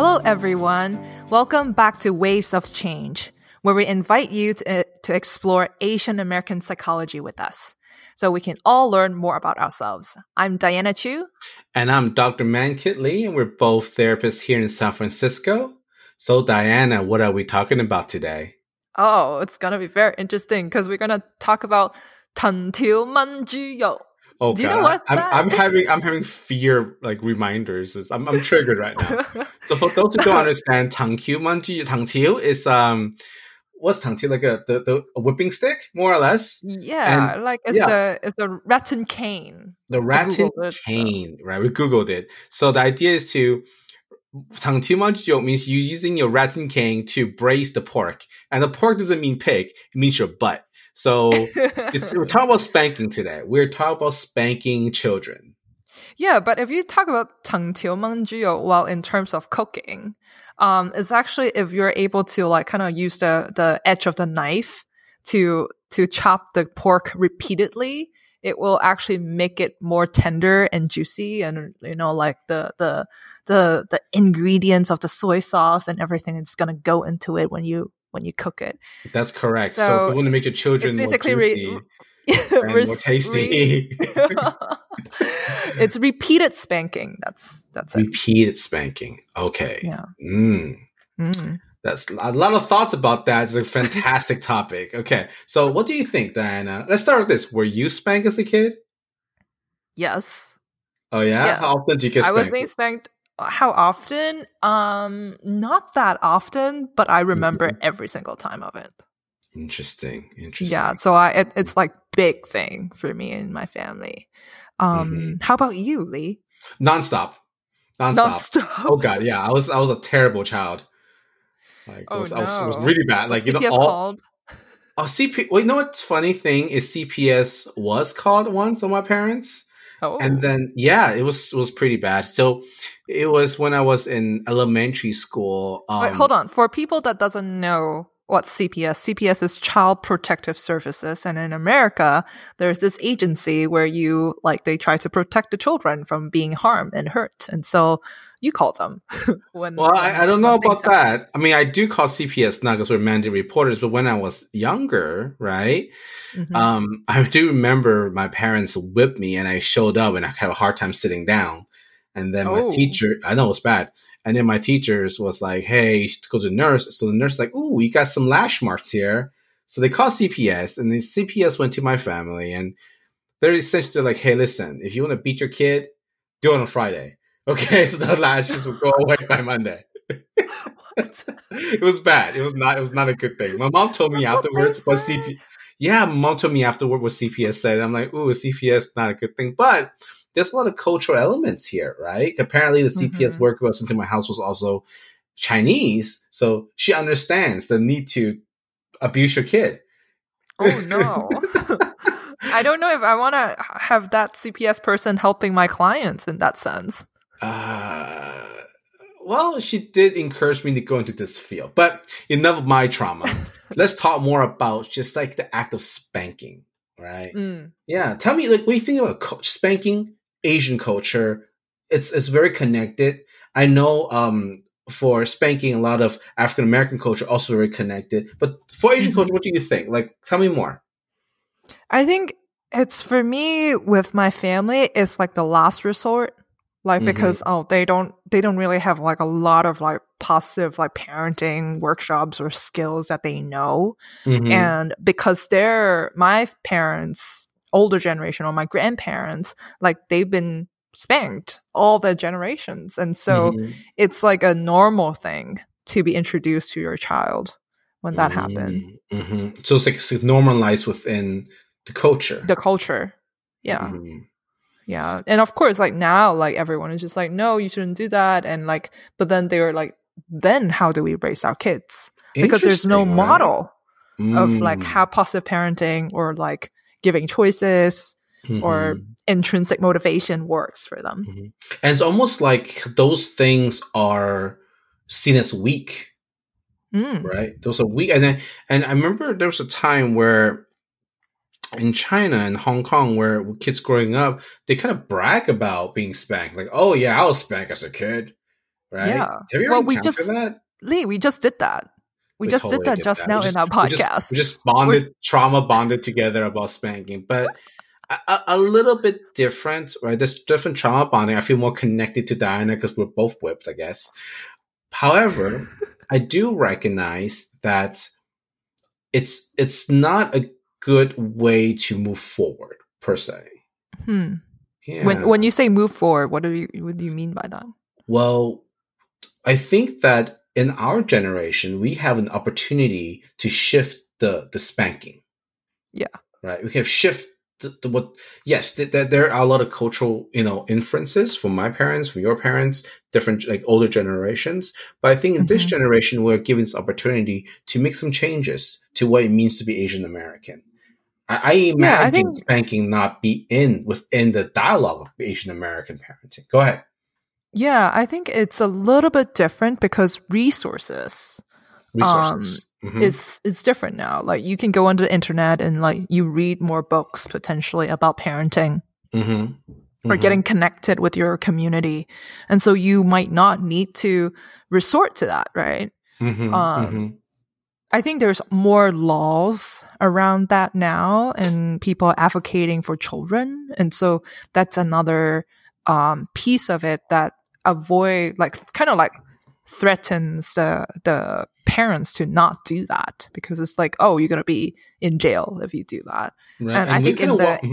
Hello, everyone. Welcome back to Waves of Change, where we invite you to, uh, to explore Asian American psychology with us so we can all learn more about ourselves. I'm Diana Chu. And I'm Dr. Mankit Lee, and we're both therapists here in San Francisco. So, Diana, what are we talking about today? Oh, it's going to be very interesting because we're going to talk about 藤条炆猪肉. Oh, Do you God. know what I'm, I'm having I'm having fear like reminders. I'm, I'm triggered right now. so for those who don't understand, tang qiu manji tang qiu is um what's tang qiu like a the, the a whipping stick more or less Yeah, like it's yeah. a it's a rattan cane. the rattan it, so- cane right we googled it so the idea is to tang qiu manji means you're using your rattan cane to braise the pork and the pork doesn't mean pig it means your butt so it's, we're talking about spanking today we're talking about spanking children Yeah, but if you talk about 藤条焖猪肉, well, in terms of cooking, um, it's actually if you're able to like kind of use the the edge of the knife to to chop the pork repeatedly, it will actually make it more tender and juicy, and you know, like the the the the ingredients of the soy sauce and everything is gonna go into it when you when you cook it. that's correct so, if you want to make your children more basically re- juicy and more tasty it's repeated spanking. That's that's it. repeated spanking okay Yeah. mm. Mm. That's a lot of thoughts about that. It's a fantastic topic. Okay. So what do you think, Diana? Let's start with this. Were you spanked as a kid? Yes, Oh yeah? Yeah. How often did you get I was being spanked. How often? Um, not that often, but I remember Mm-hmm. every single time of it. Interesting. Interesting. Yeah, so I it, it's like big thing for me and my family. Um, Mhm. how about you, Lee? Nonstop. Nonstop. Non-stop. Oh god, yeah. I was I was a terrible child. Like it Oh, was, I was, was really bad. Like you know all called? oh CP well you know what's funny thing is CPS was called once on my parents. Oh, and then yeah it was was pretty bad so it was when i was in elementary school um, Wait, hold on. For people that doesn't know what CPS, CPS is Child Protective Services, and in America, there's this agency where you like they try to protect the children from being harmed and hurt, and so you call them. when well I, I don't know about happen. that i mean i do call cps now because we're mandated reporters but when i was younger right Mhm. um i do remember my parents whipped me and i showed up and i had a hard time sitting down and then my Oh. teacher i know it was bad and then my teachers was like hey you should go to the nurse so the nurse like ooh you got some lash marks here so they called cps and the cps went to my family and they're essentially like hey listen if you want to beat your kid do it on friday okay so the lashes will go away by monday What? it was bad. It was not. It was not a good thing. My mom told me That's afterwards what say. CP. Yeah, my mom told me afterward what CPS said. I'm like, ooh, CPS not a good thing. But there's a lot of cultural elements here, right? Apparently, the CPS Mhm. worker who was into my house was also Chinese, so she understands the need to abuse your kid. Oh no. I don't know if I want to have that CPS person helping my clients in that sense. Uh, well, she did encourage me to go into this field, but enough of my trauma. Let's talk more about just like the act of spanking, right? Mm. Yeah, tell me, like, what do you think about spanking Asian culture? It's it's very connected. I know um, for spanking, a lot of African American culture also very connected. But for Asian Mhm. culture, what do you think? Like, tell me more. I think it's for me with my family, it's like the last resort. Like Mhm. because oh they don't they don't really have like a lot of like positive like parenting workshops or skills that they know. Mhm. And because they're my parents, older generation or my grandparents, like they've been spanked all their generations. And so Mhm. it's like a normal thing to be introduced to your child when that happened. Mhm. So it's like it's normalized within the culture. The culture. Yeah. Mhm. Yeah. And of course, like now, like everyone is just like, no, you shouldn't do that. And like, but then they were like, then how do we raise our kids? Because there's no Interesting, right? model of like Mm. how positive parenting or like giving choices or Mhm. intrinsic motivation works for them. Mhm. And it's almost like those things are seen as weak. Mm. right? Those are weak, and then, and I remember there was a time where in China and Hong Kong, where kids growing up, they kind of brag about being spanked, like, "Oh yeah, I was spanked as a kid," right? Yeah. Have you ever Well, we just- that? Lee, we just did that. We, just did that just now We in our we just- podcast. We just, bonded, trauma bonded together about spanking, but a, a- a little bit different, right? There's different trauma bonding. I feel more connected to Diana because we're both whipped, I guess. However, I do recognize that it's it's not a good way to move forward per se. Hmm. Yeah. When when you say move forward, what do you what do you mean by that? Well, I think that in our generation, we have an opportunity to shift the the spanking. Yeah. Right. We can shift the, the what? Yes, th- th- there are a lot of cultural, you know, inferences from my parents, from your parents, different like older generations. But I think in this Mhm. generation, we're given this opportunity to make some changes to what it means to be Asian American. I, I imagine I think- spanking not be in within the dialogue of Asian American parenting. Go ahead. Yeah, I think it's a little bit different because resources Resources. Mhm. is is different now. Like you can go onto the internet and like you read more books potentially about parenting Mhm. or Mhm. getting connected with your community. And so you might not need to resort to that, right? Mhm. um, Mhm. I think there's more laws around that now and people advocating for children. And so that's another um, piece of it that avoid like kind of like threatens the the parents to not do that because it's like, oh, you're gonna be in jail if you do that. Right. and I think in the- walk-.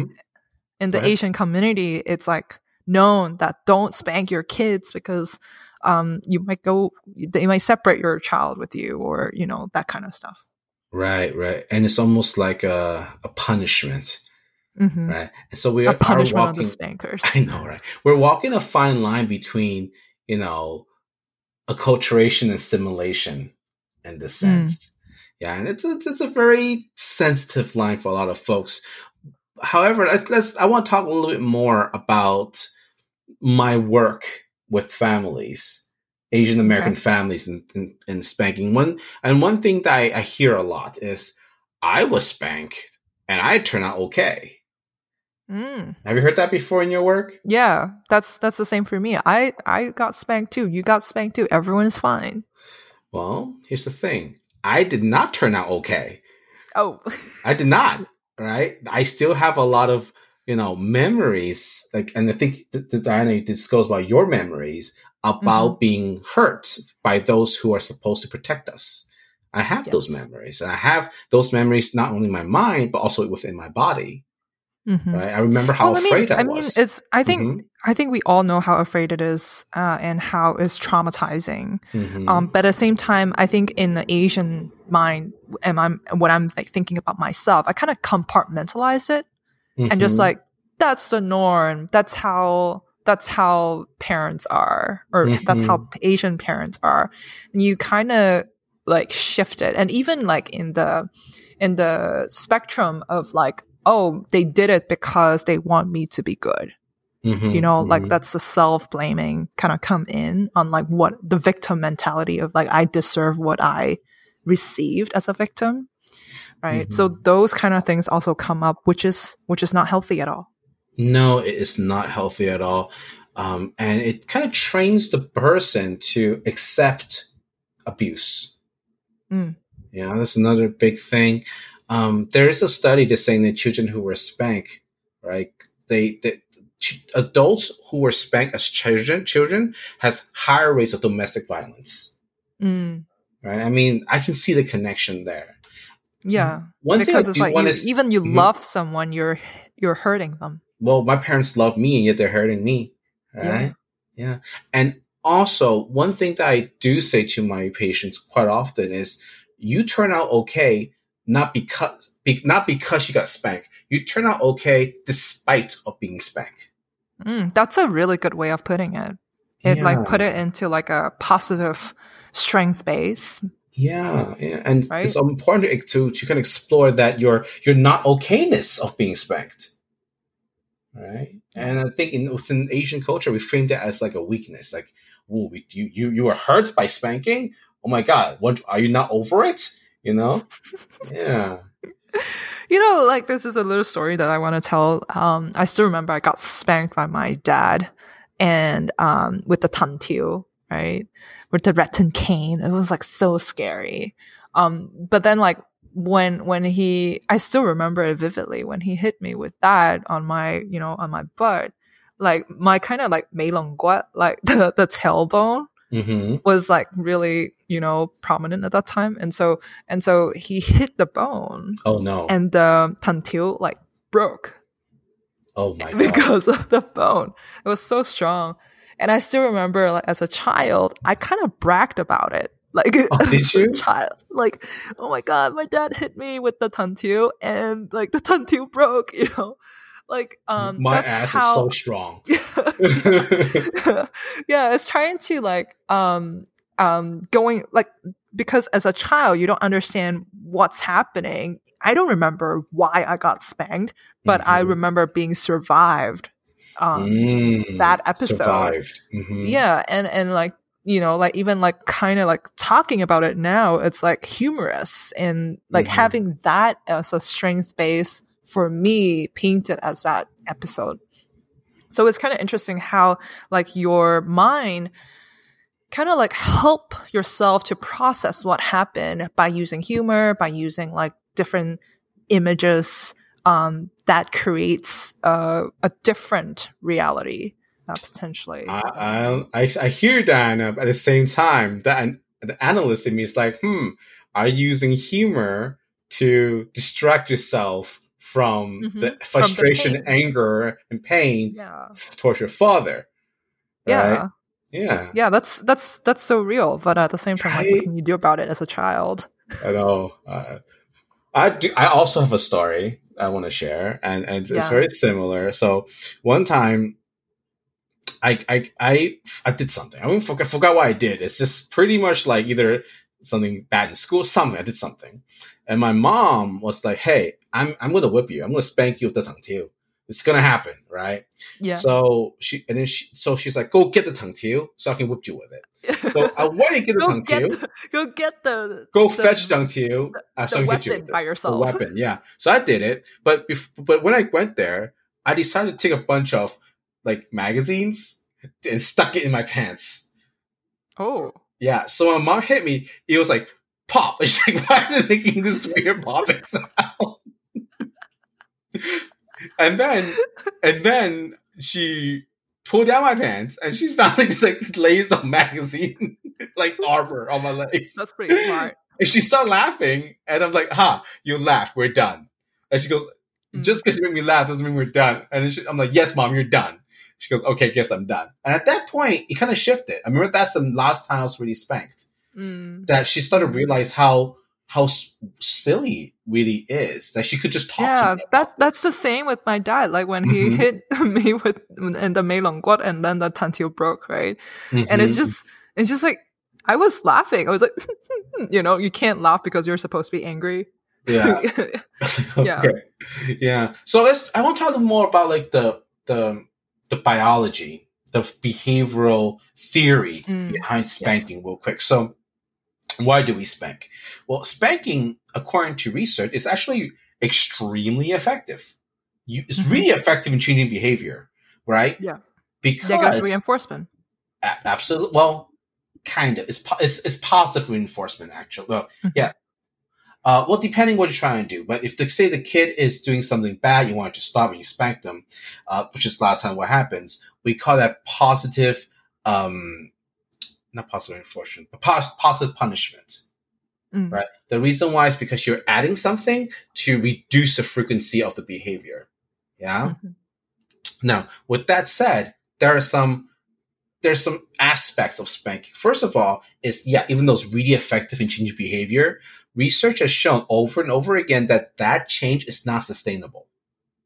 In the ahead. Asian community, it's like known that don't spank your kids because um, you might go they might separate your child with you or you know that kind of stuff. right, right, and it's almost like a a punishment, hmm right? And so we are, are the walking. spankers. I know, right? We're walking a fine line between, you know, acculturation and assimilation in this Mm. Yeah, and it's, it's it's a very sensitive line for a lot of folks. However, let's, let's I want to talk a little bit more about my work with families, Asian American Okay. families, in, in, in spanking. One and one thing that I, I hear a lot is, "I was spanked and I turned out okay." Mm. Have you heard that before in your work? Yeah, that's that's the same for me. I I got spanked too. You got spanked too. Everyone is fine. Well, here's the thing. I did not turn out okay. Oh, I did not, right? I still have a lot of, you know, memories. Like, and I think th- th- Diana, you disclosed about your memories about Mm-hmm. being hurt by those who are supposed to protect us. I have those memories and I have those memories not only in my mind, but also within my body, Mhm. right? I remember how Well, afraid I, I mean, was. it's. I think Mhm. I think we all know how afraid it is, uh, and how it's traumatizing. Mhm. Um, but at the same time, I think in the Asian mind, and I'm when I'm like thinking about myself, I kind of compartmentalize it and just Mhm. like that's the norm. That's how that's how parents are, or that's how Asian parents are. And you kind of like shift it, and even like in the in the spectrum of like, oh, they did it because they want me to be good. Mhm. You know, like Mhm. that's the self blaming kind of come in on like what the victim mentality of like I deserve what I received as a victim. Right. So Mhm. those kind of things also come up, which is which is not healthy at all. No, it is not healthy at all. Um, and it kind of trains the person to accept abuse. Mm. Yeah, that's another big thing. Um, there is a study that's saying that children who were spanked, right, they, they ch- adults who were spanked as children, children has higher rates of domestic violence. Mm. Right? I mean, I can see the connection there. Yeah. One because thing it's like you, is even you Mhm. love someone, you're you're hurting them. well, my parents love me and yet they're hurting me. Right? Yeah. And also, one thing that I do say to my patients quite often is you turn out okay not because be, not because you got spanked. You turn out okay despite of being spanked. Mm, that's a really good way of putting it. It like put it into like a positive strength base. Yeah, yeah. and Right? it's important to to kind of explore that your your not okayness of being spanked, right? And I think in within Asian culture, we frame that as like a weakness, like, "Whoa, we- you you you were hurt by spanking? Oh my god, what are you not over it?" you know? yeah. You know, like this is a little story that I want to tell. Um, I still remember I got spanked by my dad and um, with the tantiu, right? With the rattan cane. It was like so scary. Um, but then like when when he I still remember it vividly when he hit me with that on my, you know, on my butt, like my kind of like mei long guat, like the the tailbone Mm-hmm. was like really, you know, prominent at that time. And so and so he hit the bone Oh no. and the tantil like broke oh my god. because of the bone. It was so strong. And I still remember like as a child, I kind of bragged about it. Like Oh, did you? child, like, oh my god, my dad hit me with the tantil and like the tantil broke, you know. Like um my ass how is so strong. yeah, it's trying to like um um going like because as a child you don't understand what's happening. I don't remember why I got spanked, but I Mhm. remember being survived. Um Mm, that episode. survived. Mhm. yeah, and and like you know, like even like kind of like talking about it now, it's like humorous and like Mhm. having that as a strength base for me painted as that episode. So it's kind of interesting how like your mind kind of like help yourself to process what happened by using humor, by using like different images um, that creates uh, a different reality uh, potentially. I, I I hear that, and at the same time, that the analyst in me is like, hmm, are you using humor to distract yourself from Mhm, the from the frustration, anger, and pain yeah. towards your father? Yeah. Right? Yeah. Yeah, that's that's that's so real. But at the same time, like, what can you do about it as a child? I know. Uh, I do, I also have a story I want to share, and, and it's, it's Yeah. very similar. So one time, I I I, I did something. I don't forget forgot what I did. It's just pretty much like either something bad in school, something I did something, and my mom was like, "Hey, I'm I'm gonna whip you. I'm gonna spank you with the tongue too. It's gonna happen, right?" Yeah. So she and then she so she's like, "Go get the tongue too, so I can whip you with it." So I went and get the tongue too go get the go the- fetch Dunk to you. Uh, so I can hit you with by yourself. The weapon, yeah. So I did it, but bef- but when I went there, I decided to take a bunch of like magazines and stuck it in my pants. Oh. Yeah. So when mom hit me, it was like pop. And she's like, "Why is it making this weird popping sound?" And then and then she pulled down my pants, and she's found just like layers of magazine, like armor on my legs. That's pretty smart. And she started laughing, and I'm like, "Ha, you laugh, we're done." And she goes, Mm. "Just because you make me laugh doesn't mean we're done." And then she, I'm like, "Yes, mom, you're done." She goes, "Okay, guess I'm done." And at that point, it kind of shifted. I remember that's the last time I was really spanked. Mm. That she started to realize how how silly really is. That she could just talk Yeah, that that's the same with my dad. Like when he Mhm. hit me with and the meilongguat and then the tantil broke, right? And Mm-hmm. it's just it's just like I was laughing. I was like, you know, you can't laugh because you're supposed to be angry. yeah. Yeah. okay. Yeah. So let's. I want to talk more about like the the the biology, the behavioral theory Mm, behind spanking, real quick. So, why do we spank? Well, spanking, according to research, is actually extremely effective. You, it's Mhm. really effective in changing behavior, right? Yeah. Because Negative reinforcement. absolutely. Well, kind of. It's, it's, it's positive reinforcement, actually. Well, Mhm. yeah. Uh, well, depending what you're trying to do. But if, the, say, the kid is doing something bad, you want to stop and you spank them, uh, which is a lot of time what happens. We call that positive, um, not positive reinforcement, but pos- positive punishment. Mm. Right. The reason why is because you're adding something to reduce the frequency of the behavior. Yeah. Mhm. Now, with that said, there are some there's some aspects of spanking. First of all, is yeah, even though it's really effective in changing behavior, research has shown over and over again that that change is not sustainable.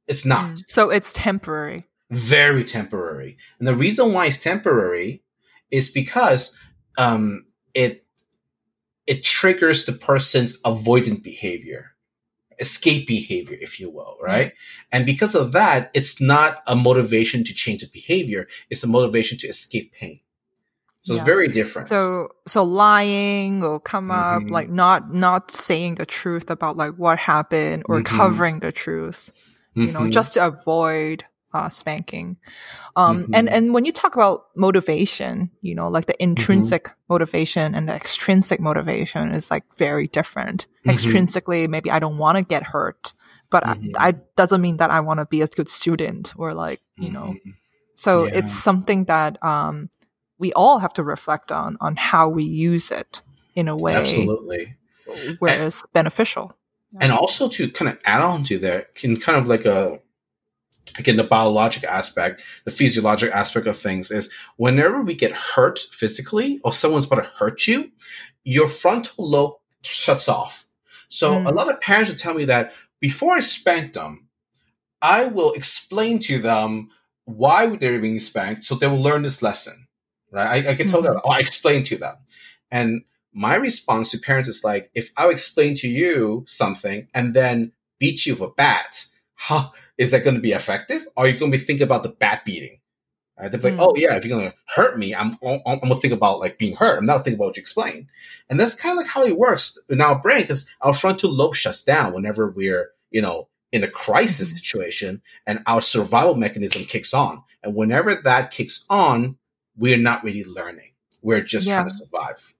It's not Mm. So it's temporary. very temporary, and the reason why it's temporary is because um, it it triggers the person's avoidant behavior, escape behavior, if you will, right? And because of that, it's not a motivation to change the behavior; it's a motivation to escape pain. So Yeah. it's very different. So so lying will come up, Mhm. like not not saying the truth about like what happened or Mhm. covering the truth, you know, Mhm. just to avoid uh, spanking. Um, Mm-hmm. And and when you talk about motivation, you know, like the Mm-hmm. intrinsic motivation and the extrinsic motivation is like very different. Mhm. Extrinsically, maybe I don't want to get hurt, but. I, I doesn't mean that I want to be a good student or like you know. Mhm. So Yeah. it's something that um, we all have to reflect on on how we use it in a way absolutely. where it's beneficial. and also to kind of add on to that can kind of like a again the biologic aspect the physiologic aspect of things is whenever we get hurt physically or someone's about to hurt you your frontal lobe shuts off. So Mm. a lot of parents will tell me that before i spank them i will explain to them why they're being spanked so they will learn this lesson right? I, I can tell them oh, i explain to them. And my response to parents is like, if I explain to you something and then beat you with a bat, how is that going to be effective? Or are you going to be thinking about the bat beating? Right? They're like, Mm. oh yeah, if you're going to hurt me, I'm, I'm, I'm going to think about like being hurt. I'm not thinking about what you explain. And that's kind of like how it works in our brain because our frontal lobe shuts down whenever we're, you know, in a crisis Mhm. situation and our survival mechanism kicks on. And whenever that kicks on, we're not really learning. We're just Yeah. trying to survive.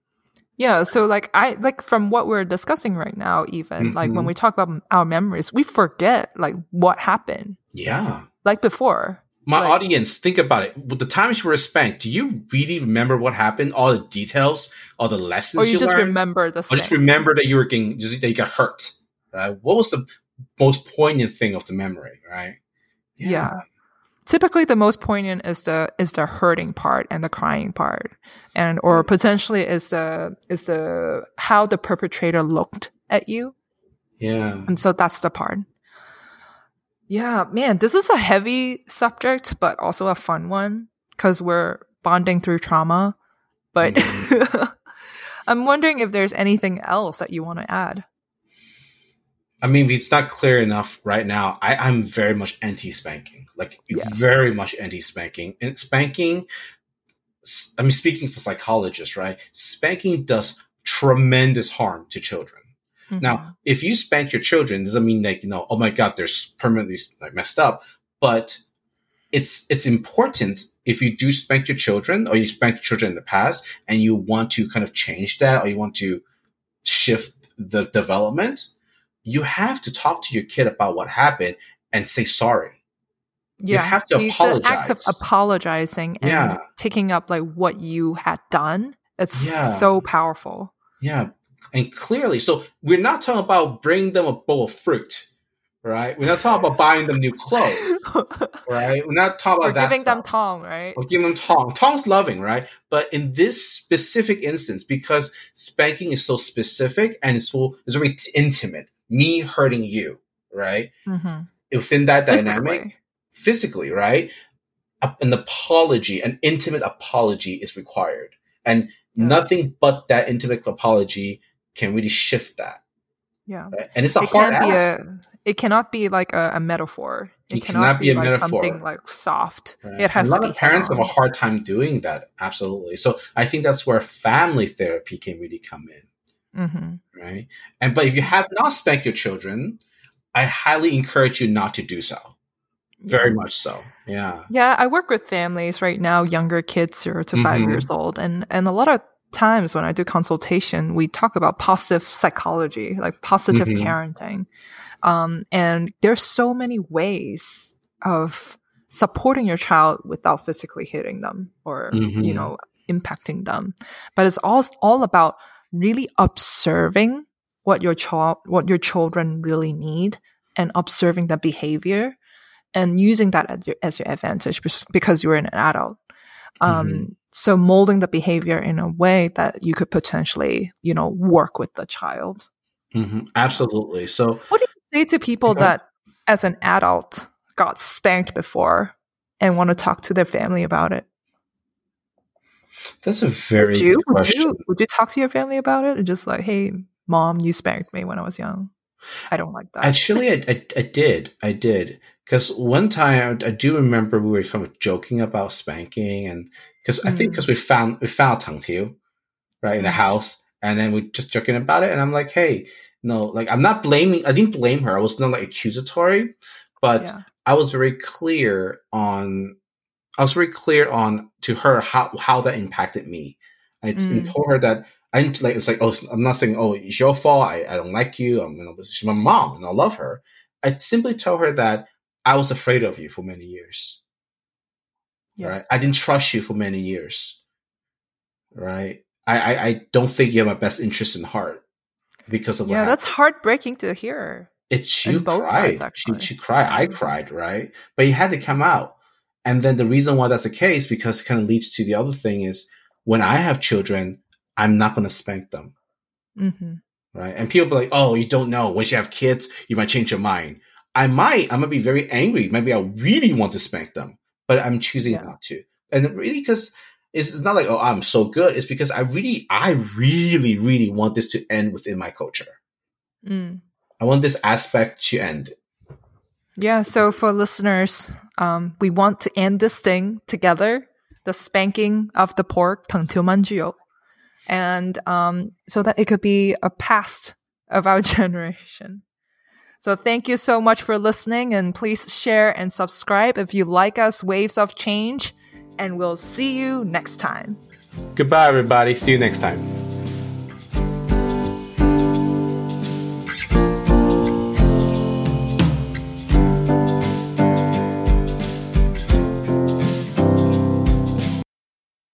Yeah, so like I like from what we're discussing right now, even like when Mhm. we talk about our memories, we forget like what happened Yeah. like before. My Like- audience, think about it. With the times you were spanked, do you really remember what happened? All the details, all the lessons Or you, just learned? remember the or just remember that you were getting, just that you got hurt, right? What was the most poignant thing of the memory, right? Yeah. Typically the most poignant is the is the hurting part and the crying part. And Mm. or potentially is the is the how the perpetrator looked at you. Yeah. And so that's the part. Yeah, man, this is a heavy subject, but also a fun one because we're bonding through trauma. But I'm wondering if there's anything else that you want to add. I mean, if it's not clear enough right now, I, I'm very much anti spanking. Like, Yes. very much anti spanking. And spanking, I mean, speaking as a psychologist, right? Spanking does tremendous harm to children. Mm-hmm. Now, if you spank your children, doesn't mean like you know, oh my god, they're permanently like messed up. But it's it's important if you do spank your children or you spank children in the past, and you want to kind of change that or you want to shift the development, you have to talk to your kid about what happened and say sorry. yeah, you have to the, the act of apologizing and Yeah. taking up like what you had done. It's Yeah. so powerful. Yeah, and clearly, so we're not talking about bringing them a bowl of fruit, right? We're not talking about buying them new clothes. right? We're not talking about that giving them stuff. tongue, right? or giving them tongue. Tongue's loving, right? But in this specific instance, because spanking is so specific and it's so it's very intimate, me hurting you, right? Mm-hmm. Within that dynamic, physically, right? A- An apology, an intimate apology is required, and Yeah. nothing but that intimate apology can really shift that. Yeah. Right? And it's a it hard ask. a it cannot be like a, a metaphor. It, It cannot, cannot be, be a like metaphor. something like soft. Right. It has a lot to be of parents have a hard time doing that. Absolutely. So I think that's where family therapy can really come in, Mhm. right? And but if you have not spanked your children, I highly encourage you not to do so. Very much so. Yeah. Yeah, I work with families right now, younger kids, zero to 5 Mhm. years old, and and a lot of times when I do consultation, we talk about positive psychology, like positive Mhm. parenting, um, and there's so many ways of supporting your child without physically hitting them or you Mhm. know impacting them, but it's all all about really observing what your child what your children really need and observing the behavior and using that as your, as your advantage because you're an adult. Um, Mhm. So molding the behavior in a way that you could potentially, you know, work with the child. Mhm. Absolutely. So What do you say to people Okay. that, as an adult, got spanked before and want to talk to their family about it? That's a very Would you, good would question. you would you talk to your family about it and just like, hey, mom, you spanked me when I was young. I don't like that. Actually, I, I, I did. I did. Because one time I, I do remember we were kind of joking about spanking, and because I think Mm. because we found we found Tang Tiu, right, in the Mm. house, and then we just joking about it, and I'm like, hey, no, like I'm not blaming. I didn't blame her. I was not like accusatory, but Yeah. I was very clear on I was very clear on to her how how that impacted me. I Mm. told her that I didn't like it's like oh I'm not saying oh it's your fault I, I don't like you I'm you know she's my mom and I love her. I simply told her that I was afraid of you for many years. Yeah. Right. I didn't trust you for many years. Right. I, I, I don't think you have my best interest in heart because of what Yeah, happened. that's heartbreaking to hear. It she cried. sides, she she cried. I Mm. cried, right? But it had to come out. And then the reason why that's the case, because it kind of leads to the other thing is when I have children, I'm not gonna spank them. hmm Right. And people be like, oh, you don't know. Once you have kids, you might change your mind. I might. I'm gonna be very angry. Maybe I really want to spank them, but I'm choosing Yeah. not to. And really because it's not like, oh, I'm so good. It's because I really, I really, really want this to end within my culture. Mm. I want this aspect to end. Yeah. So for listeners, um, we want to end this thing together the spanking of the pork, tangtilmanjio. And um, so that it could be a past of our generation. So thank you so much for listening and please share and subscribe if you like us, Waves of Change, and we'll see you next time. Goodbye, everybody. See you next time.